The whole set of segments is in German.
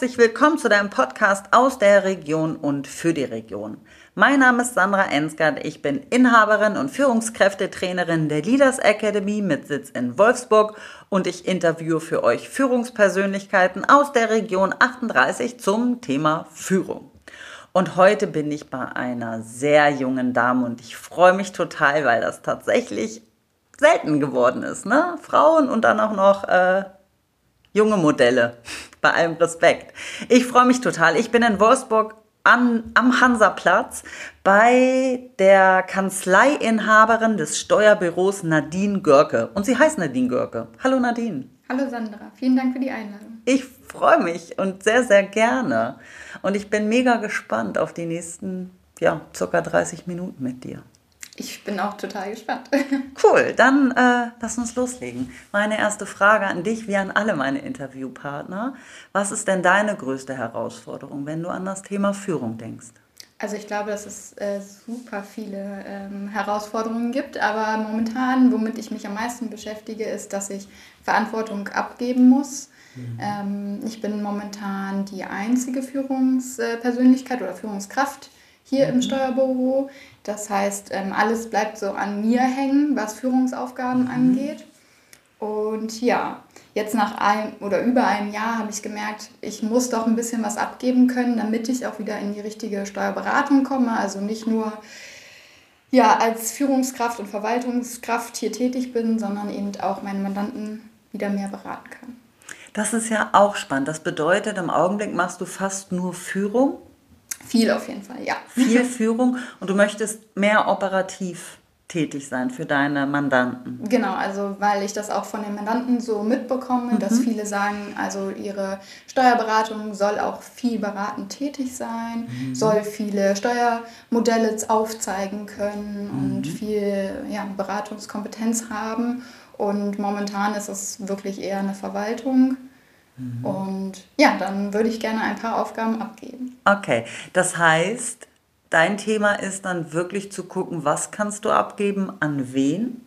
herzlich willkommen zu deinem Podcast aus der Region und für die Region. Mein Name ist Sandra Ensgard, ich bin Inhaberin und Führungskräftetrainerin der Leaders Academy mit Sitz in Wolfsburg und ich interviewe für euch Führungspersönlichkeiten aus der Region 38 zum Thema Führung. Und heute bin ich bei einer sehr jungen Dame und ich freue mich total, weil das tatsächlich selten geworden ist. Ne? Frauen und dann auch noch äh, junge Modelle. Bei allem Respekt. Ich freue mich total. Ich bin in Wolfsburg an, am Hansaplatz bei der Kanzleiinhaberin des Steuerbüros Nadine Görke. Und sie heißt Nadine Görke. Hallo Nadine. Hallo Sandra, vielen Dank für die Einladung. Ich freue mich und sehr, sehr gerne. Und ich bin mega gespannt auf die nächsten, ja, circa 30 Minuten mit dir. Ich bin auch total gespannt. Cool, dann äh, lass uns loslegen. Meine erste Frage an dich, wie an alle meine Interviewpartner. Was ist denn deine größte Herausforderung, wenn du an das Thema Führung denkst? Also ich glaube, dass es äh, super viele ähm, Herausforderungen gibt, aber momentan, womit ich mich am meisten beschäftige, ist, dass ich Verantwortung abgeben muss. Mhm. Ähm, ich bin momentan die einzige Führungspersönlichkeit oder Führungskraft hier mhm. im Steuerbüro. Das heißt, ähm, alles bleibt so an mir hängen, was Führungsaufgaben mhm. angeht. Und ja, jetzt nach einem oder über einem Jahr habe ich gemerkt, ich muss doch ein bisschen was abgeben können, damit ich auch wieder in die richtige Steuerberatung komme. Also nicht nur ja, als Führungskraft und Verwaltungskraft hier tätig bin, sondern eben auch meine Mandanten wieder mehr beraten kann. Das ist ja auch spannend. Das bedeutet, im Augenblick machst du fast nur Führung viel auf jeden Fall, ja. Viel Führung und du möchtest mehr operativ tätig sein für deine Mandanten. Genau, also weil ich das auch von den Mandanten so mitbekomme, mhm. dass viele sagen, also ihre Steuerberatung soll auch viel beratend tätig sein, mhm. soll viele Steuermodelle aufzeigen können mhm. und viel ja, Beratungskompetenz haben. Und momentan ist es wirklich eher eine Verwaltung. Mhm. Und ja, dann würde ich gerne ein paar Aufgaben abgeben. Okay, das heißt, dein Thema ist dann wirklich zu gucken, was kannst du abgeben, an wen?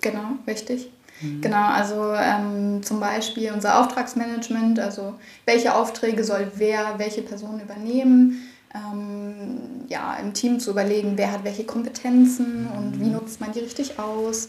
Genau, richtig. Mhm. Genau, also ähm, zum Beispiel unser Auftragsmanagement, also welche Aufträge soll wer, welche Person übernehmen. Ähm, ja, im Team zu überlegen, wer hat welche Kompetenzen mhm. und wie nutzt man die richtig aus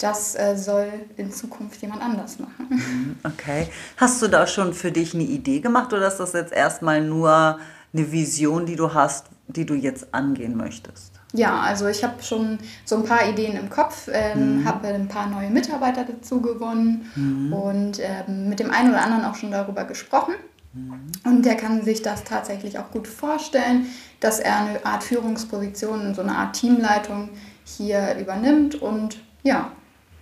das äh, soll in Zukunft jemand anders machen. Mhm, okay. Hast du da schon für dich eine Idee gemacht oder ist das jetzt erstmal nur eine Vision, die du hast, die du jetzt angehen möchtest? Ja, also ich habe schon so ein paar Ideen im Kopf, ähm, mhm. habe ein paar neue Mitarbeiter dazu gewonnen mhm. und ähm, mit dem einen oder anderen auch schon darüber gesprochen. Mhm. Und der kann sich das tatsächlich auch gut vorstellen, dass er eine Art Führungsposition, so eine Art Teamleitung hier übernimmt und ja,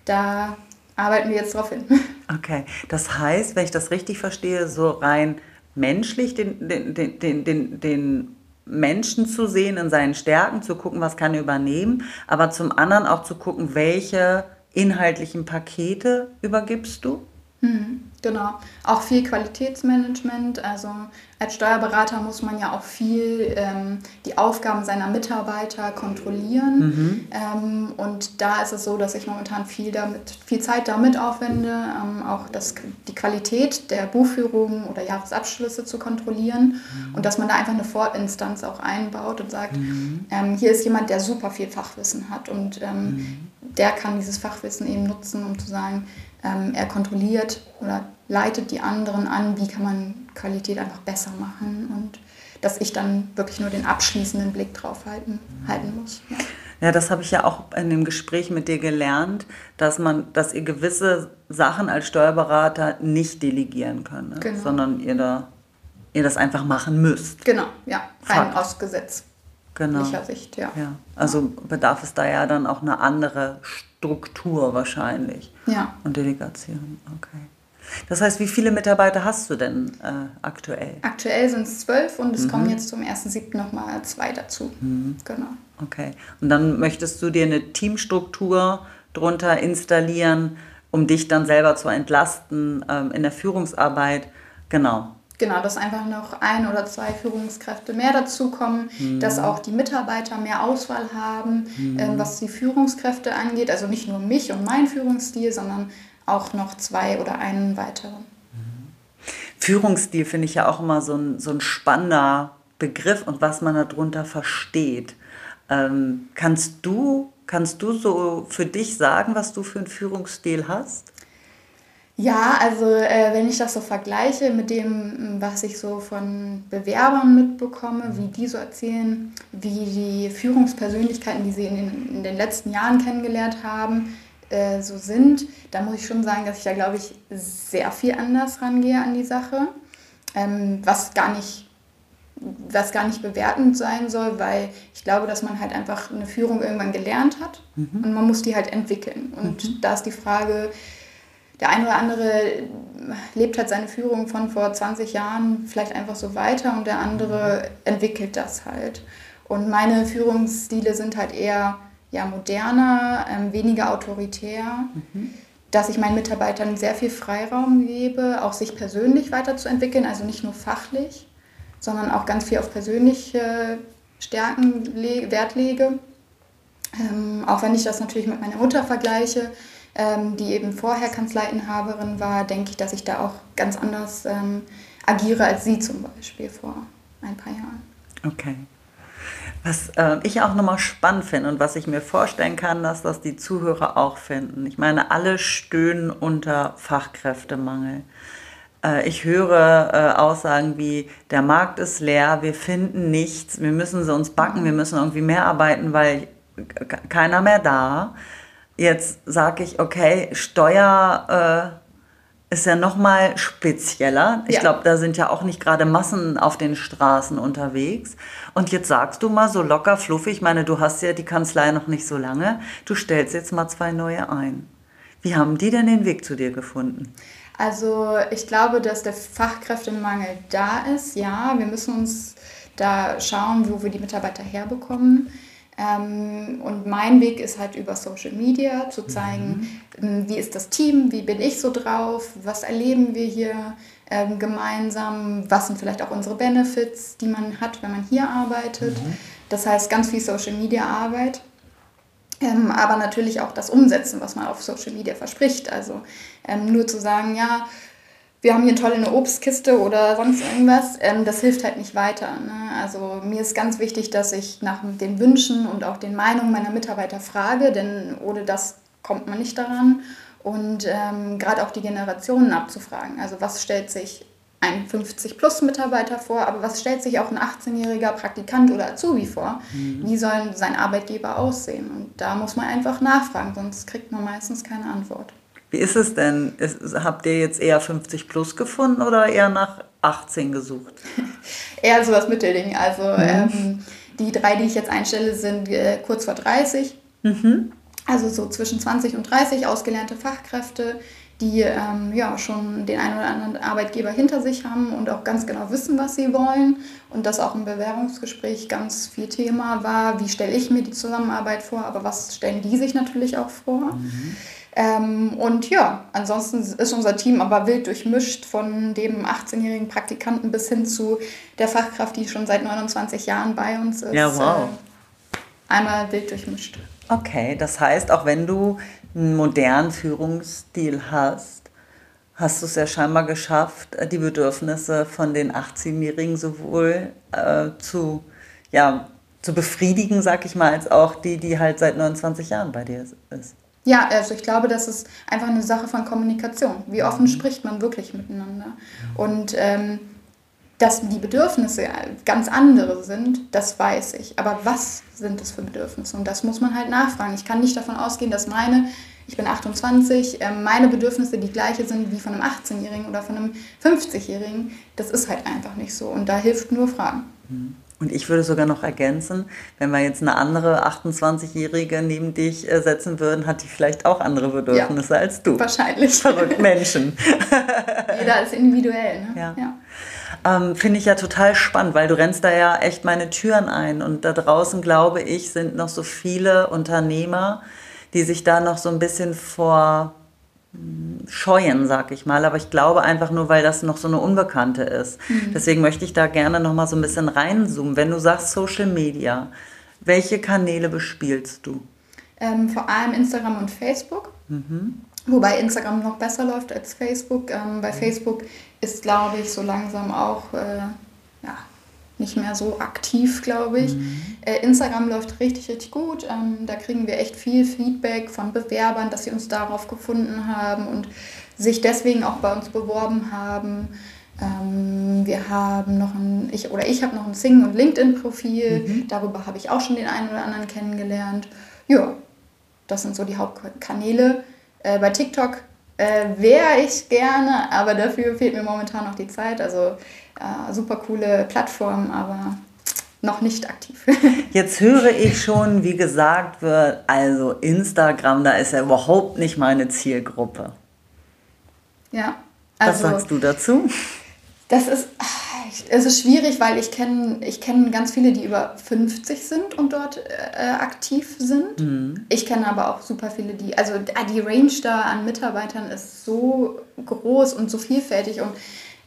da arbeiten wir jetzt drauf hin. Okay, das heißt, wenn ich das richtig verstehe, so rein menschlich den, den, den, den, den, Menschen zu sehen in seinen Stärken, zu gucken, was kann er übernehmen, aber zum anderen auch zu gucken, welche inhaltlichen Pakete übergibst du? Mhm. Genau, auch viel Qualitätsmanagement. Also als Steuerberater muss man ja auch viel ähm, die Aufgaben seiner Mitarbeiter kontrollieren. Mhm. Ähm, und da ist es so, dass ich momentan viel, damit, viel Zeit damit aufwende, ähm, auch das, die Qualität der Buchführung oder Jahresabschlüsse zu kontrollieren. Mhm. Und dass man da einfach eine Vorinstanz auch einbaut und sagt, mhm. Ähm, hier ist jemand, der super viel Fachwissen hat und ähm, mhm. der kann dieses Fachwissen eben nutzen, um zu sagen, ähm, er kontrolliert oder leitet die anderen an, wie kann man Qualität einfach besser machen und dass ich dann wirklich nur den abschließenden Blick drauf halten, halten muss. Ja. Ja, das habe ich ja auch in dem Gespräch mit dir gelernt, dass man, dass ihr gewisse Sachen als Steuerberater nicht delegieren könnt, ne? genau. sondern ihr da ihr das einfach machen müsst. Genau, ja, rein aus Gesetz. Genau. Sicht, ja. ja. Also bedarf es da ja dann auch eine andere Struktur wahrscheinlich. Ja. Und Delegation, okay. Das heißt, wie viele Mitarbeiter hast du denn äh, aktuell? Aktuell sind es zwölf und es mhm. kommen jetzt zum 1.7. nochmal zwei dazu. Mhm. Genau. Okay. Und dann möchtest du dir eine Teamstruktur drunter installieren, um dich dann selber zu entlasten ähm, in der Führungsarbeit. Genau genau, dass einfach noch ein oder zwei Führungskräfte mehr dazukommen, mhm. dass auch die Mitarbeiter mehr Auswahl haben, mhm. ähm, was die Führungskräfte angeht. Also nicht nur mich und mein Führungsstil, sondern auch noch zwei oder einen weiteren. Führungsstil finde ich ja auch immer so ein, so ein spannender Begriff und was man darunter versteht. Ähm, kannst du Kannst du so für dich sagen, was du für einen Führungsstil hast? Ja, also äh, wenn ich das so vergleiche mit dem, was ich so von Bewerbern mitbekomme, wie die so erzählen, wie die Führungspersönlichkeiten, die sie in den, in den letzten Jahren kennengelernt haben, äh, so sind, da muss ich schon sagen, dass ich da, glaube ich, sehr viel anders rangehe an die Sache, ähm, was gar nicht was gar nicht bewertend sein soll, weil ich glaube, dass man halt einfach eine Führung irgendwann gelernt hat mhm. und man muss die halt entwickeln. Und mhm. da ist die Frage, der eine oder andere lebt halt seine Führung von vor 20 Jahren vielleicht einfach so weiter und der andere entwickelt das halt. Und meine Führungsstile sind halt eher ja, moderner, ähm, weniger autoritär. Mhm dass ich meinen Mitarbeitern sehr viel Freiraum gebe, auch sich persönlich weiterzuentwickeln, also nicht nur fachlich sondern auch ganz viel auf persönliche Stärken Wert lege. Ähm, auch wenn ich das natürlich mit meiner Mutter vergleiche, die eben vorher Kanzleiinhaberin war, denke ich, dass ich da auch ganz anders ähm, agiere als sie zum Beispiel vor ein paar Jahren. Okay. Was äh, ich auch nochmal spannend finde und was ich mir vorstellen kann, dass das die Zuhörer auch finden. Ich meine, alle stöhnen unter Fachkräftemangel. Äh, ich höre äh, Aussagen wie, der Markt ist leer, wir finden nichts, wir müssen sie uns backen, wir müssen irgendwie mehr arbeiten, weil keiner mehr da. Jetzt sage ich, okay, Steuer äh, ist ja nochmal spezieller. Ich ja. glaube, da sind ja auch nicht gerade Massen auf den Straßen unterwegs. Und jetzt sagst du mal so locker, fluffig, ich meine, du hast ja die Kanzlei noch nicht so lange, du stellst jetzt mal zwei neue ein. Wie haben die denn den Weg zu dir gefunden? Also ich glaube, dass der Fachkräftemangel da ist. Ja, wir müssen uns da schauen, wo wir die Mitarbeiter herbekommen. Ähm, und mein Weg ist halt über Social Media zu zeigen, mhm. Ähm, wie ist das Team, wie bin ich so drauf, was erleben wir hier ähm, gemeinsam, was sind vielleicht auch unsere Benefits, die man hat, wenn man hier arbeitet. Mhm. Das heißt ganz viel Social Media Arbeit. Ähm, aber natürlich auch das Umsetzen, was man auf Social Media verspricht. Also ähm, nur zu sagen, ja, wir haben hier toll eine Obstkiste oder sonst irgendwas, ähm, das hilft halt nicht weiter. Ne? Also mir ist ganz wichtig, dass ich nach den Wünschen und auch den Meinungen meiner Mitarbeiter frage, denn ohne das kommt man nicht daran. Und ähm, gerade auch die Generationen abzufragen. Also was stellt sich ein 50-Plus-Mitarbeiter vor, aber was stellt sich auch ein 18-jähriger Praktikant oder Azubi vor? Mhm. Wie soll sein Arbeitgeber aussehen? Und da muss man einfach nachfragen, sonst kriegt man meistens keine Antwort. Wie ist es denn? Ist, habt ihr jetzt eher 50 plus gefunden oder eher nach 18 gesucht? eher so das Mittelding. Also mhm. ähm, die drei, die ich jetzt einstelle, sind äh, kurz vor 30. Mhm. Also so zwischen 20 und 30 ausgelernte Fachkräfte, die ähm, ja schon den einen oder anderen Arbeitgeber hinter sich haben und auch ganz genau wissen, was sie wollen. Und das auch im Bewerbungsgespräch ganz viel Thema war, wie stelle ich mir die Zusammenarbeit vor, aber was stellen die sich natürlich auch vor. Mhm. Ähm, und ja, ansonsten ist unser Team aber wild durchmischt von dem 18-jährigen Praktikanten bis hin zu der Fachkraft, die schon seit 29 Jahren bei uns ist. Ja, wow. Äh, einmal wild durchmischt. Okay, das heißt, auch wenn du einen modernen Führungsstil hast, hast du es ja scheinbar geschafft, äh, die Bedürfnisse von den 18-Jährigen sowohl äh, zu, ja, zu befriedigen, sag ich mal, als auch die, die halt seit 29 Jahren bei dir ist. Ja, also ich glaube, das ist einfach eine Sache von Kommunikation. Wie offen mhm. spricht man wirklich miteinander? Und ähm, dass die Bedürfnisse ganz andere sind, das weiß ich. Aber was sind das für Bedürfnisse? Und das muss man halt nachfragen. Ich kann nicht davon ausgehen, dass meine, ich bin 28, ähm, meine Bedürfnisse die gleiche sind wie von einem 18-Jährigen oder von einem 50-Jährigen. Das ist halt einfach nicht so. Und da hilft nur Fragen. Mhm. Und ich würde sogar noch ergänzen, wenn wir jetzt eine andere 28-Jährige neben dich äh, setzen würden, hat die vielleicht auch andere Bedürfnisse ja, als du. Wahrscheinlich. Verrückt Menschen. Jeder ist individuell. Ne? Ja. ja. Ähm, Finde ich ja total spannend, weil du rennst da ja echt meine Türen ein. Und da draußen, glaube ich, sind noch so viele Unternehmer, die sich da noch so ein bisschen vor scheuen, sag ich mal. Aber ich glaube einfach nur, weil das noch so eine Unbekannte ist. Mhm. Deswegen möchte ich da gerne noch mal so ein bisschen reinzoomen. Wenn du sagst Social Media, welche Kanäle bespielst du? Ähm, vor allem Instagram und Facebook. Mhm. Wobei Instagram noch besser läuft als Facebook. Ähm, bei Facebook ist, glaube ich, so langsam auch äh, ja, nicht mehr so aktiv, glaube ich. Mhm. Äh, Instagram läuft richtig, richtig gut. Ähm, da kriegen wir echt viel Feedback von Bewerbern, dass sie uns darauf gefunden haben und sich deswegen auch bei uns beworben haben. Ähm, wir haben noch ein, ich oder ich habe noch ein Sing- und LinkedIn-Profil. Mhm. Darüber habe ich auch schon den einen oder anderen kennengelernt. Ja, das sind so die Hauptkanäle. Äh, bei TikTok äh, wäre ich gerne, aber dafür fehlt mir momentan noch die Zeit. Also äh, super coole Plattform, aber noch nicht aktiv. Jetzt höre ich schon, wie gesagt wird, also Instagram, da ist ja überhaupt nicht meine Zielgruppe. Ja. Also, Was sagst du dazu? Das ist, es ist schwierig, weil ich kenne ich kenn ganz viele, die über 50 sind und dort äh, aktiv sind. Mhm. Ich kenne aber auch super viele, die, also die Range da an Mitarbeitern ist so groß und so vielfältig und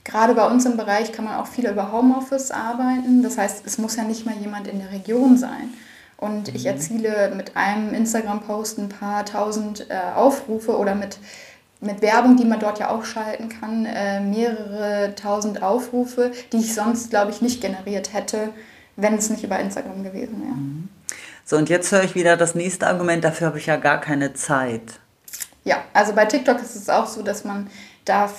gerade bei uns im Bereich kann man auch viel über Homeoffice arbeiten. Das heißt, es muss ja nicht mal jemand in der Region sein. Und ich mhm. erziele mit einem Instagram-Post ein paar tausend äh, Aufrufe oder mit mit Werbung, die man dort ja auch schalten kann, äh, mehrere tausend Aufrufe, die ich sonst, glaube ich, nicht generiert hätte, wenn es nicht über Instagram gewesen wäre. Mhm. So, und jetzt höre ich wieder das nächste Argument, dafür habe ich ja gar keine Zeit. Ja, also bei TikTok ist es auch so, dass man da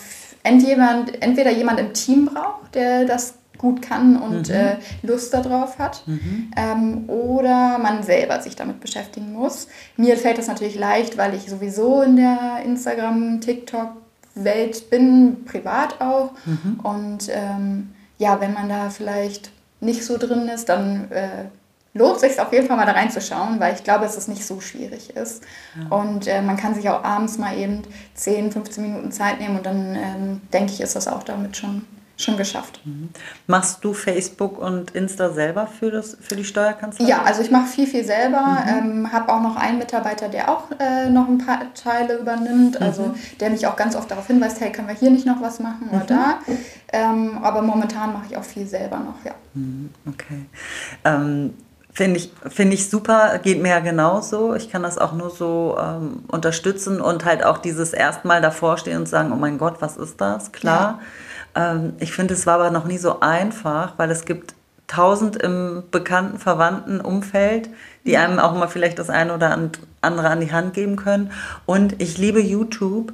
entweder jemand im Team braucht, der das gut kann und mhm. äh, Lust darauf hat. Mhm. Ähm, oder man selber sich damit beschäftigen muss. Mir fällt das natürlich leicht, weil ich sowieso in der Instagram, TikTok-Welt bin, privat auch. Mhm. Und ähm, ja, wenn man da vielleicht nicht so drin ist, dann äh, lohnt sich auf jeden Fall mal da reinzuschauen, weil ich glaube, dass es nicht so schwierig ist. Ja. Und äh, man kann sich auch abends mal eben 10, 15 Minuten Zeit nehmen und dann ähm, denke ich, ist das auch damit schon schon geschafft. Mhm. Machst du Facebook und Insta selber für, das, für die Steuerkanzlei? Ja, also ich mache viel, viel selber. Mhm. Ähm, habe auch noch einen Mitarbeiter, der auch äh, noch ein paar Teile übernimmt, mhm. also der mich auch ganz oft darauf hinweist, hey, können wir hier nicht noch was machen oder mhm. da. Ähm, aber momentan mache ich auch viel selber noch, ja. Mhm, okay. Ähm, Finde ich, find ich super, geht mir ja genauso. Ich kann das auch nur so ähm, unterstützen und halt auch dieses erstmal davor stehen und sagen, oh mein Gott, was ist das? Klar. Ja ich finde, es war aber noch nie so einfach, weil es gibt tausend im bekannten, verwandten Umfeld, die einem auch mal vielleicht das eine oder andere an die Hand geben können. Und ich liebe YouTube,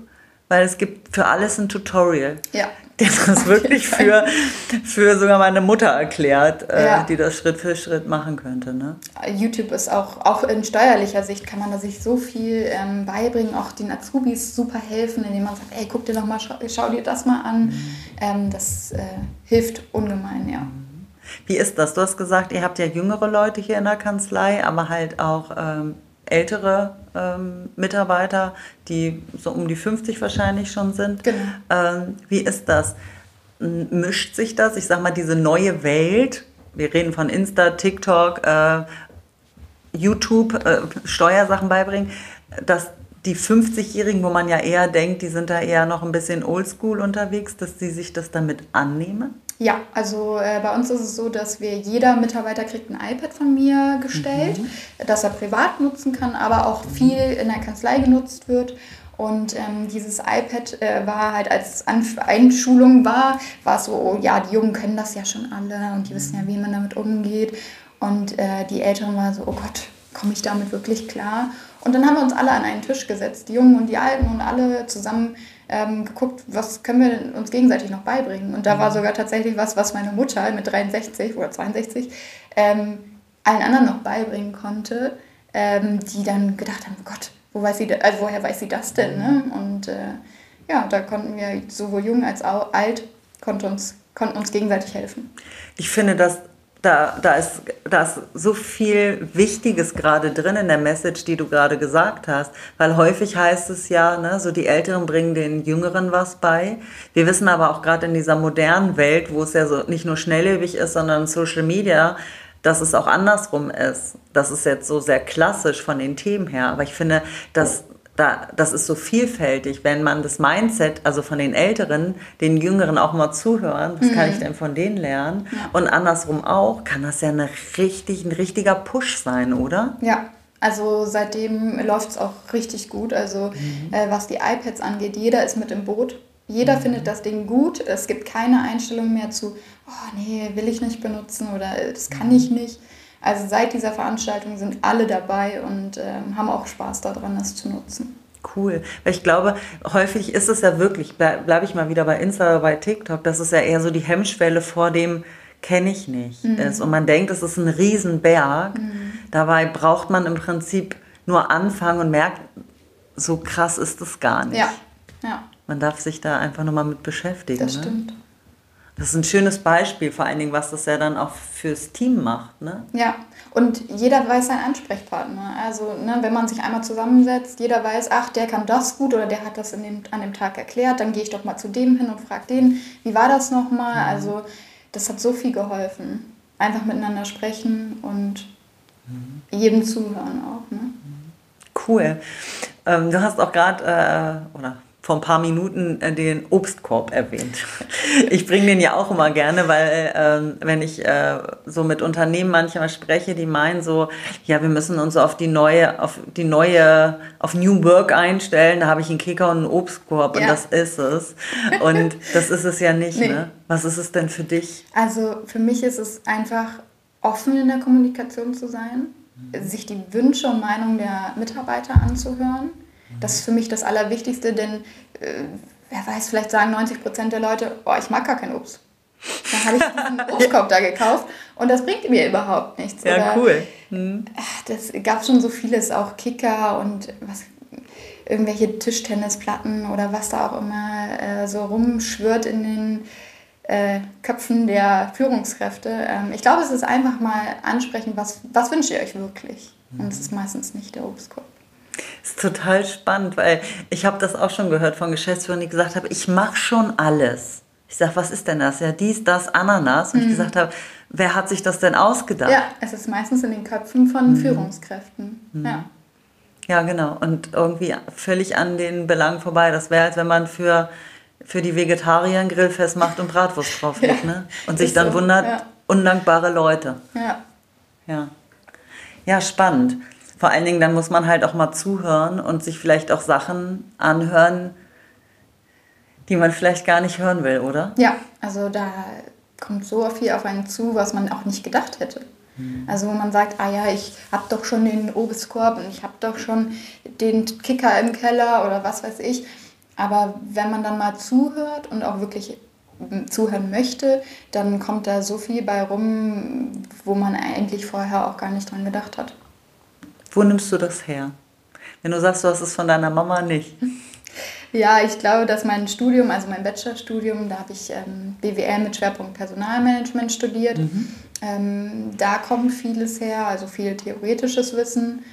weil es gibt für alles ein Tutorial. Ja der das wirklich für, für sogar meine Mutter erklärt, äh, ja. die das Schritt für Schritt machen könnte. Ne? YouTube ist auch, auch in steuerlicher Sicht kann man da sich so viel ähm, beibringen, auch den Azubis super helfen, indem man sagt, ey, guck dir doch mal, schau, schau dir das mal an. Mhm. Ähm, das äh, hilft ungemein, ja. Mhm. Wie ist das? Du hast gesagt, ihr habt ja jüngere Leute hier in der Kanzlei, aber halt auch ähm, ältere ähm, Mitarbeiter, die so um die 50 wahrscheinlich schon sind. Genau. Ähm, wie ist das? Mischt sich das? Ich sag mal, diese neue Welt, wir reden von Insta, TikTok, äh, YouTube, äh, Steuersachen beibringen, dass die 50-Jährigen, wo man ja eher denkt, die sind da eher noch ein bisschen oldschool unterwegs, dass sie sich das damit annehmen? Ja, also äh, bei uns ist es so, dass wir jeder Mitarbeiter kriegt ein iPad von mir gestellt, mhm. das er privat nutzen kann, aber auch viel in der Kanzlei genutzt wird. Und ähm, dieses iPad äh, war halt als Anf Einschulung war, war so, oh, ja, die Jungen können das ja schon alle und die wissen ja, wie man damit umgeht. Und äh, die Älteren waren so, oh Gott, komme ich damit wirklich klar? Und dann haben wir uns alle an einen Tisch gesetzt, die Jungen und die Alten und alle zusammen ähm, geguckt, was können wir uns gegenseitig noch beibringen. Und da war mhm. sogar tatsächlich was, was meine Mutter mit 63 oder 62 ähm, allen anderen noch beibringen konnte, ähm, die dann gedacht haben, oh Gott, wo weiß sie, also woher weiß sie das denn? Ne? Mhm. Und äh, ja, da konnten wir sowohl jung als auch alt konnten uns, konnten uns gegenseitig helfen. Ich finde das da, da, ist, da ist so viel Wichtiges gerade drin in der Message, die du gerade gesagt hast. Weil häufig heißt es ja, ne, so die Älteren bringen den Jüngeren was bei. Wir wissen aber auch gerade in dieser modernen Welt, wo es ja so nicht nur schnelllebig ist, sondern Social Media, dass es auch andersrum ist. Das ist jetzt so sehr klassisch von den Themen her. Aber ich finde, dass da, das ist so vielfältig, wenn man das Mindset, also von den Älteren, den Jüngeren auch mal zuhören, was mhm. kann ich denn von denen lernen? Ja. Und andersrum auch, kann das ja eine richtig, ein richtiger Push sein, oder? Ja, Also seitdem läuft es auch richtig gut. Also mhm. äh, was die iPads angeht, jeder ist mit im Boot. Jeder mhm. findet das Ding gut. Es gibt keine Einstellung mehr zu, oh nee, will ich nicht benutzen oder äh, das kann ich nicht. Also seit dieser Veranstaltung sind alle dabei und ähm, haben auch Spaß daran, das zu nutzen. Cool. Weil ich glaube, häufig ist es ja wirklich, bleibe ich mal wieder bei Insta oder bei TikTok, das ist ja eher so die Hemmschwelle vor dem, kenne ich nicht mhm. ist. Und man denkt, es ist ein Riesenberg. Mhm. Dabei braucht man im Prinzip nur anfangen und merkt, so krass ist es gar nicht. Ja. ja. Man darf sich da einfach nochmal mit beschäftigen. Das ne? stimmt. Das ist ein schönes Beispiel, vor allen Dingen, was das ja dann auch fürs Team macht. Ne? Ja, und jeder weiß seinen Ansprechpartner. Also, ne, wenn man sich einmal zusammensetzt, jeder weiß, ach, der kann das gut oder der hat das dem, an dem Tag erklärt, dann gehe ich doch mal zu dem hin und frage den, wie war das nochmal? Mhm. Also, das hat so viel geholfen. Einfach miteinander sprechen und mhm. jedem zuhören auch. Ne? Cool. Ähm, du hast auch gerade, äh, oder vor ein paar Minuten äh, den Obstkorb erwähnt. Ich bringe den ja auch immer gerne, weil ähm, wenn ich äh, so mit Unternehmen manchmal spreche, die meinen so, ja, wir müssen uns auf die neue, auf die neue, auf New Work einstellen, da habe ich einen Kicker und einen Obstkorb ja. und das ist es. Und das ist es ja nicht. Nee. Ne? Was ist es denn für dich? Also für mich ist es einfach offen in der Kommunikation zu sein, sich die Wünsche und Meinungen der Mitarbeiter anzuhören das ist für mich das Allerwichtigste, denn äh, wer weiß, vielleicht sagen 90 Prozent der Leute, oh, ich mag gar kein Obst. Dann habe ich diesen Obstkorb da gekauft und das bringt mir überhaupt nichts. Ja, Oder, cool. Mhm. Das gab schon so vieles, auch Kicker und was, irgendwelche Tischtennisplatten oder was da auch immer äh, so rumschwirrt in den äh, Köpfen der Führungskräfte. Ähm, ich glaube, es ist einfach mal ansprechen, was, was wünscht ihr euch wirklich? Und es ist meistens nicht der Obstkorb. Das ist total spannend, weil ich habe das auch schon gehört von Geschäftsführern, die gesagt haben, ich mache schon alles. Ich sage, was ist denn das? Ja, dies, das, Ananas. Und mhm. ich gesagt habe, wer hat sich das denn ausgedacht? Ja, es ist meistens in den Köpfen von mhm. Führungskräften. Mhm. Ja. ja, genau. Und irgendwie völlig an den Belangen vorbei. Das wäre, als wenn man für, für die Vegetarier ein Grillfest macht und Bratwurst drauf ja, ne? Und sich dann so. wundert, ja. undankbare Leute. Ja. Ja. Ja, spannend vor allen Dingen, dann muss man halt auch mal zuhören und sich vielleicht auch Sachen anhören, die man vielleicht gar nicht hören will, oder? Ja, also da kommt so viel auf einen zu, was man auch nicht gedacht hätte. Mhm. Also wo man sagt, ah ja, ich habe doch schon den Obstkorb und ich habe doch schon den Kicker im Keller oder was weiß ich. Aber wenn man dann mal zuhört und auch wirklich zuhören möchte, dann kommt da so viel bei rum, wo man eigentlich vorher auch gar nicht dran gedacht hat. Wo nimmst du das her? Wenn du sagst, du hast es von deiner Mama nicht. Ja, ich glaube, dass mein Studium, also mein Bachelorstudium, da habe ich ähm, BWL mit Schwerpunkt Personalmanagement studiert. Mhm. Ähm, da kommt vieles her, also viel theoretisches Wissen.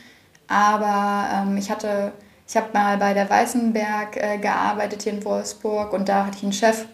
Aber ähm, ich hatte, ich habe mal bei der Weißenberg äh, gearbeitet hier in Wolfsburg und da hatte ich einen Chef,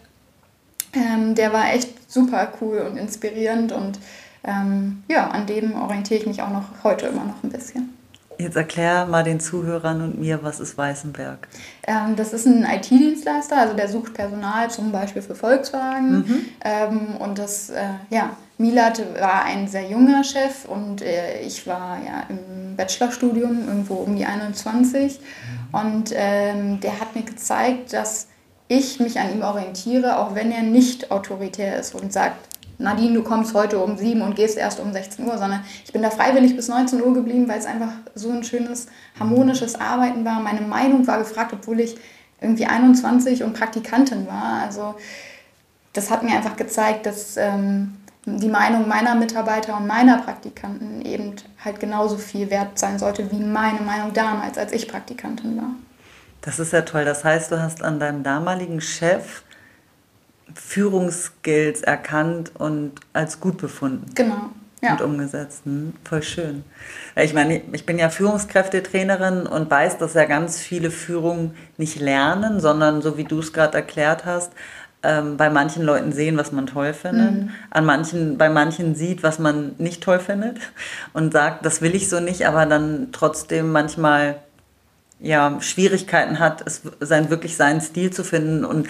ähm, der war echt super cool und inspirierend und ähm, ja, an dem orientiere ich mich auch noch heute immer noch ein bisschen. Jetzt erklär mal den Zuhörern und mir, was ist Weißenberg? Ähm, das ist ein IT-Dienstleister, also der sucht Personal zum Beispiel für Volkswagen. Mhm. Ähm, und das, äh, ja, Milat war ein sehr junger Chef und äh, ich war ja im Bachelorstudium irgendwo um die 21. Mhm. Und ähm, der hat mir gezeigt, dass ich mich an ihm orientiere, auch wenn er nicht autoritär ist und sagt, Nadine, du kommst heute um 7 und gehst erst um 16 Uhr, sondern ich bin da freiwillig bis 19 Uhr geblieben, weil es einfach so ein schönes, harmonisches Arbeiten war. Meine Meinung war gefragt, obwohl ich irgendwie 21 und Praktikantin war. Also das hat mir einfach gezeigt, dass ähm, die Meinung meiner Mitarbeiter und meiner Praktikanten eben halt genauso viel wert sein sollte wie meine Meinung damals, als ich Praktikantin war. Das ist ja toll. Das heißt, du hast an deinem damaligen Chef Führungsskills erkannt und als gut befunden. Genau. Ja. Und umgesetzt. Hm, voll schön. Ich meine, ich bin ja Führungskräftetrainerin und weiß, dass ja ganz viele Führungen nicht lernen, sondern so wie du es gerade erklärt hast, ähm, bei manchen Leuten sehen, was man toll findet, mhm. an manchen, bei manchen sieht, was man nicht toll findet und sagt, das will ich so nicht, aber dann trotzdem manchmal ja, Schwierigkeiten hat, es sein, wirklich seinen Stil zu finden. Und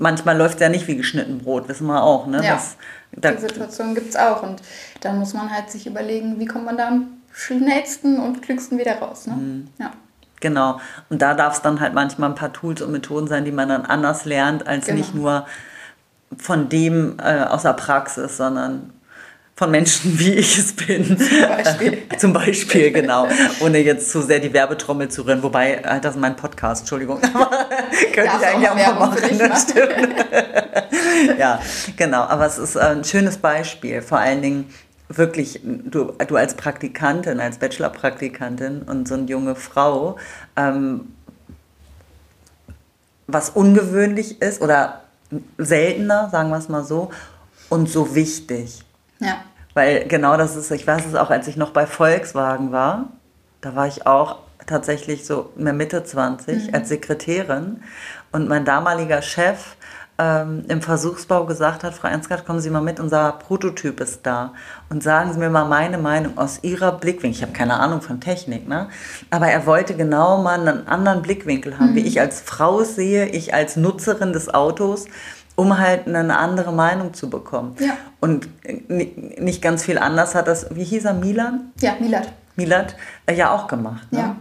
manchmal läuft es ja nicht wie geschnitten Brot, wissen wir auch. Ne? Ja, das, da, die Situation gibt es auch. Und dann muss man halt sich überlegen, wie kommt man da am schnellsten und klügsten wieder raus. Ne? Mhm. Ja. Genau. Und da darf es dann halt manchmal ein paar Tools und Methoden sein, die man dann anders lernt, als genau. nicht nur von dem äh, aus der Praxis, sondern von Menschen, wie ich es bin. Zum Beispiel. Zum Beispiel, genau. Ohne jetzt zu sehr die Werbetrommel zu rühren. Wobei, äh, das ist mein Podcast, Entschuldigung. könnte ich eigentlich auch mal machen. Das stimmt. ja, genau. Aber es ist ein schönes Beispiel. Vor allen Dingen wirklich, du, du als Praktikantin, als Bachelorpraktikantin und so eine junge Frau, ähm, was ungewöhnlich ist oder seltener, sagen wir es mal so, und so wichtig. Ja. Weil genau das ist, ich weiß es auch, als ich noch bei Volkswagen war, da war ich auch tatsächlich so in der Mitte 20 mhm. als Sekretärin und mein damaliger Chef ähm, im Versuchsbau gesagt hat, Frau Ernstgard, kommen Sie mal mit, unser Prototyp ist da und sagen Sie mir mal meine Meinung aus Ihrer Blickwinkel. Ich habe keine Ahnung von Technik, ne? aber er wollte genau mal einen anderen Blickwinkel haben, mhm. wie ich als Frau sehe, ich als Nutzerin des Autos um halt eine andere Meinung zu bekommen. Ja. Und nicht ganz viel anders hat das, wie hieß er, Milan? Ja, Milat. Milat äh, ja auch gemacht. Ne? Ja.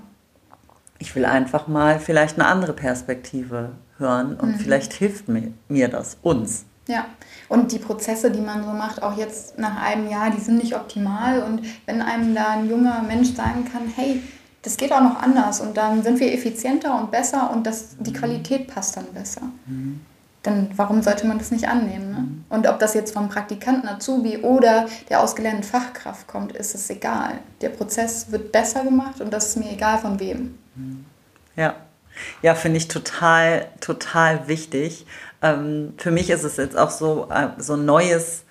Ich will einfach mal vielleicht eine andere Perspektive hören und mhm. vielleicht hilft mir, mir das, uns. Ja, und die Prozesse, die man so macht, auch jetzt nach einem Jahr, die sind nicht optimal. Und wenn einem da ein junger Mensch sagen kann, hey, das geht auch noch anders und dann sind wir effizienter und besser und das, die Qualität passt dann besser. Mhm dann warum sollte man das nicht annehmen? Ne? Mhm. Und ob das jetzt vom Praktikanten, Azubi oder der ausgelernten Fachkraft kommt, ist es egal. Der Prozess wird besser gemacht und das ist mir egal von wem. Ja, ja, finde ich total, total wichtig. Ähm, für mich ist es jetzt auch so, äh, so ein neues,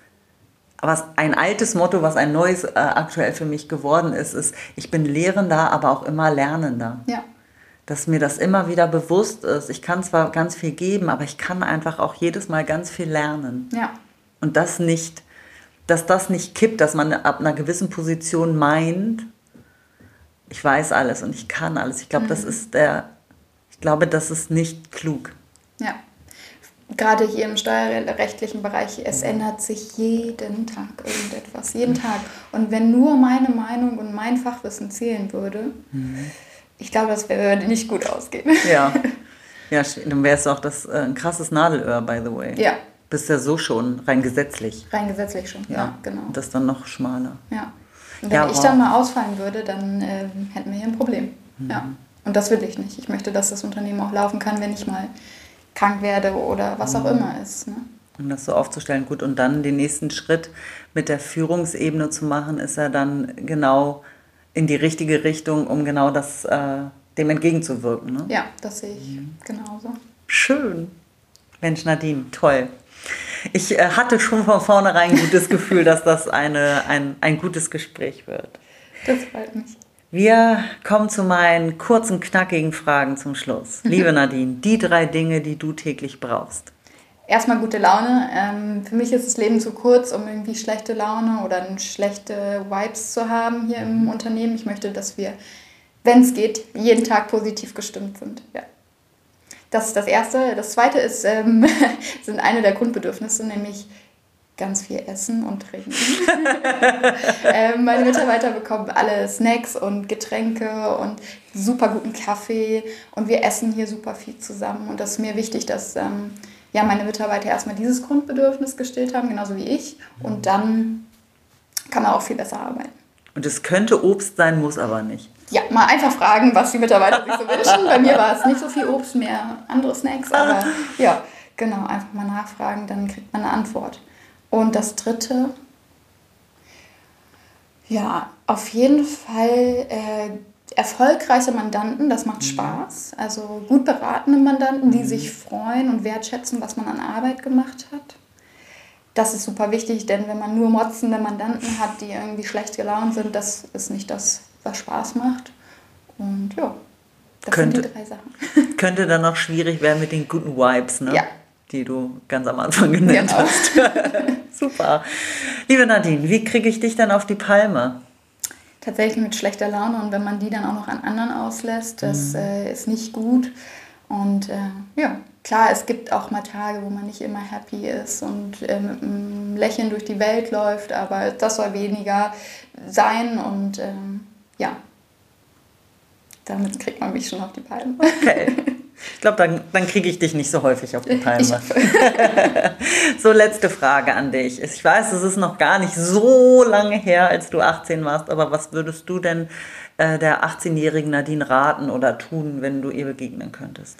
was ein altes Motto, was ein neues äh, aktuell für mich geworden ist, ist, ich bin Lehrender, aber auch immer Lernender. Ja dass mir das immer wieder bewusst ist. Ich kann zwar ganz viel geben, aber ich kann einfach auch jedes Mal ganz viel lernen. Ja. Und das nicht, dass das nicht kippt, dass man ab einer gewissen Position meint, ich weiß alles und ich kann alles. Ich glaube, mhm. das ist der, ich glaube, das ist nicht klug. Ja. Gerade hier im steuerrechtlichen Bereich, es ändert sich jeden Tag irgendetwas, jeden Tag. Und wenn nur meine Meinung und mein Fachwissen zählen würde, mhm ich glaube, das würde nicht gut ausgehen. Ja. Ja, dann wäre es auch das, äh, ein krasses Nadelöhr, by the way. Ja. Bist ja so schon, rein gesetzlich. Rein gesetzlich schon, ja, ja genau. Und das dann noch schmaler. Ja. Und wenn ja, ich wow. dann mal ausfallen würde, dann äh, hätten wir hier ein Problem. Mhm. Ja. Und das will ich nicht. Ich möchte, dass das Unternehmen auch laufen kann, wenn ich mal krank werde oder was mhm. auch immer ist. Ne? Um das so aufzustellen, gut. Und dann den nächsten Schritt mit der Führungsebene zu machen, ist ja dann genau in die richtige Richtung, um genau das äh, dem entgegenzuwirken. Ne? Ja, das sehe ich mhm. genauso. Schön. Mensch, Nadine, toll. Ich äh, hatte schon von vornherein ein gutes Gefühl, dass das eine, ein, ein gutes Gespräch wird. Das freut mich. Wir kommen zu meinen kurzen, knackigen Fragen zum Schluss. Liebe Nadine, die drei Dinge, die du täglich brauchst erstmal gute Laune. Ähm, für mich ist das Leben zu kurz, um irgendwie schlechte Laune oder schlechte Vibes zu haben hier im mhm. Unternehmen. Ich möchte, dass wir, wenn es geht, jeden Tag positiv gestimmt sind. Ja. Das ist das Erste. Das Zweite ist, ähm, sind eine der Grundbedürfnisse, nämlich ganz viel Essen und Trinken. ähm, meine Mitarbeiter bekommen alle Snacks und Getränke und super guten Kaffee und wir essen hier super viel zusammen. Und das ist mir wichtig, dass ähm, ja, meine Mitarbeiter erstmal dieses Grundbedürfnis gestillt haben, genauso wie ich. Und dann kann man auch viel besser arbeiten. Und es könnte Obst sein, muss aber nicht. Ja, mal einfach fragen, was die Mitarbeiter sich so wünschen. Bei mir war es nicht so viel Obst, mehr andere Snacks. Aber ja, genau, einfach mal nachfragen, dann kriegt man eine Antwort. Und das Dritte, ja, auf jeden Fall äh, erfolgreiche Mandanten, das macht mhm. Spaß. Also gut beratene Mandanten, die mhm. sich freuen und wertschätzen, was man an Arbeit gemacht hat. Das ist super wichtig, denn wenn man nur motzende Mandanten hat, die irgendwie schlecht gelaunt sind, das ist nicht das, was Spaß macht. Und ja, das könnte, sind die drei Sachen. Könnte dann noch schwierig werden mit den guten Vibes, ne? Ja. Die du ganz am Anfang genannt genau. hast. Super. Liebe Nadine, wie kriege ich dich dann auf die Palme? Tatsächlich mit schlechter Laune und wenn man die dann auch noch an anderen auslässt, das mhm. äh, ist nicht gut. Und äh, ja, klar, es gibt auch mal Tage, wo man nicht immer happy ist und äh, mit einem Lächeln durch die Welt läuft, aber das soll weniger sein und ähm, ja, damit kriegt man mich schon auf die Palme. Okay. Ich glaube, dann, dann kriege ich dich nicht so häufig auf die Palme. so, letzte Frage an dich. Ich weiß, es ist noch gar nicht so lange her, als du 18 warst, aber was würdest du denn äh, der 18-jährigen Nadine raten oder tun, wenn du ihr begegnen könntest?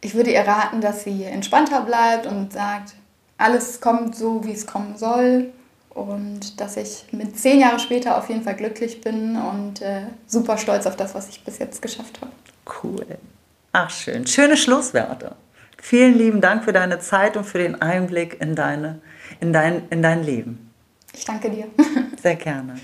Ich würde ihr raten, dass sie entspannter bleibt und sagt, alles kommt so, wie es kommen soll. Und dass ich mit zehn Jahre später auf jeden Fall glücklich bin und äh, super stolz auf das, was ich bis jetzt geschafft habe. Cool. Ach, schön. Schöne Schlusswerte. Vielen lieben Dank für deine Zeit und für den Einblick in, deine, in, dein, in dein Leben. Ich danke dir. Sehr gerne.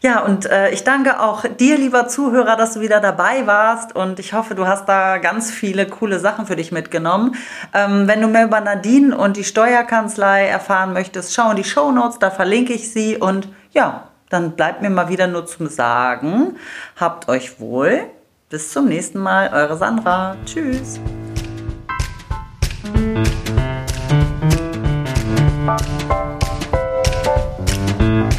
Ja, und äh, ich danke auch dir, lieber Zuhörer, dass du wieder dabei warst. Und ich hoffe, du hast da ganz viele coole Sachen für dich mitgenommen. Ähm, wenn du mehr über Nadine und die Steuerkanzlei erfahren möchtest, schau in die Show Notes, da verlinke ich sie. Und ja, dann bleibt mir mal wieder nur zum Sagen. Habt euch wohl. Bis zum nächsten Mal, eure Sandra. Tschüss. Thank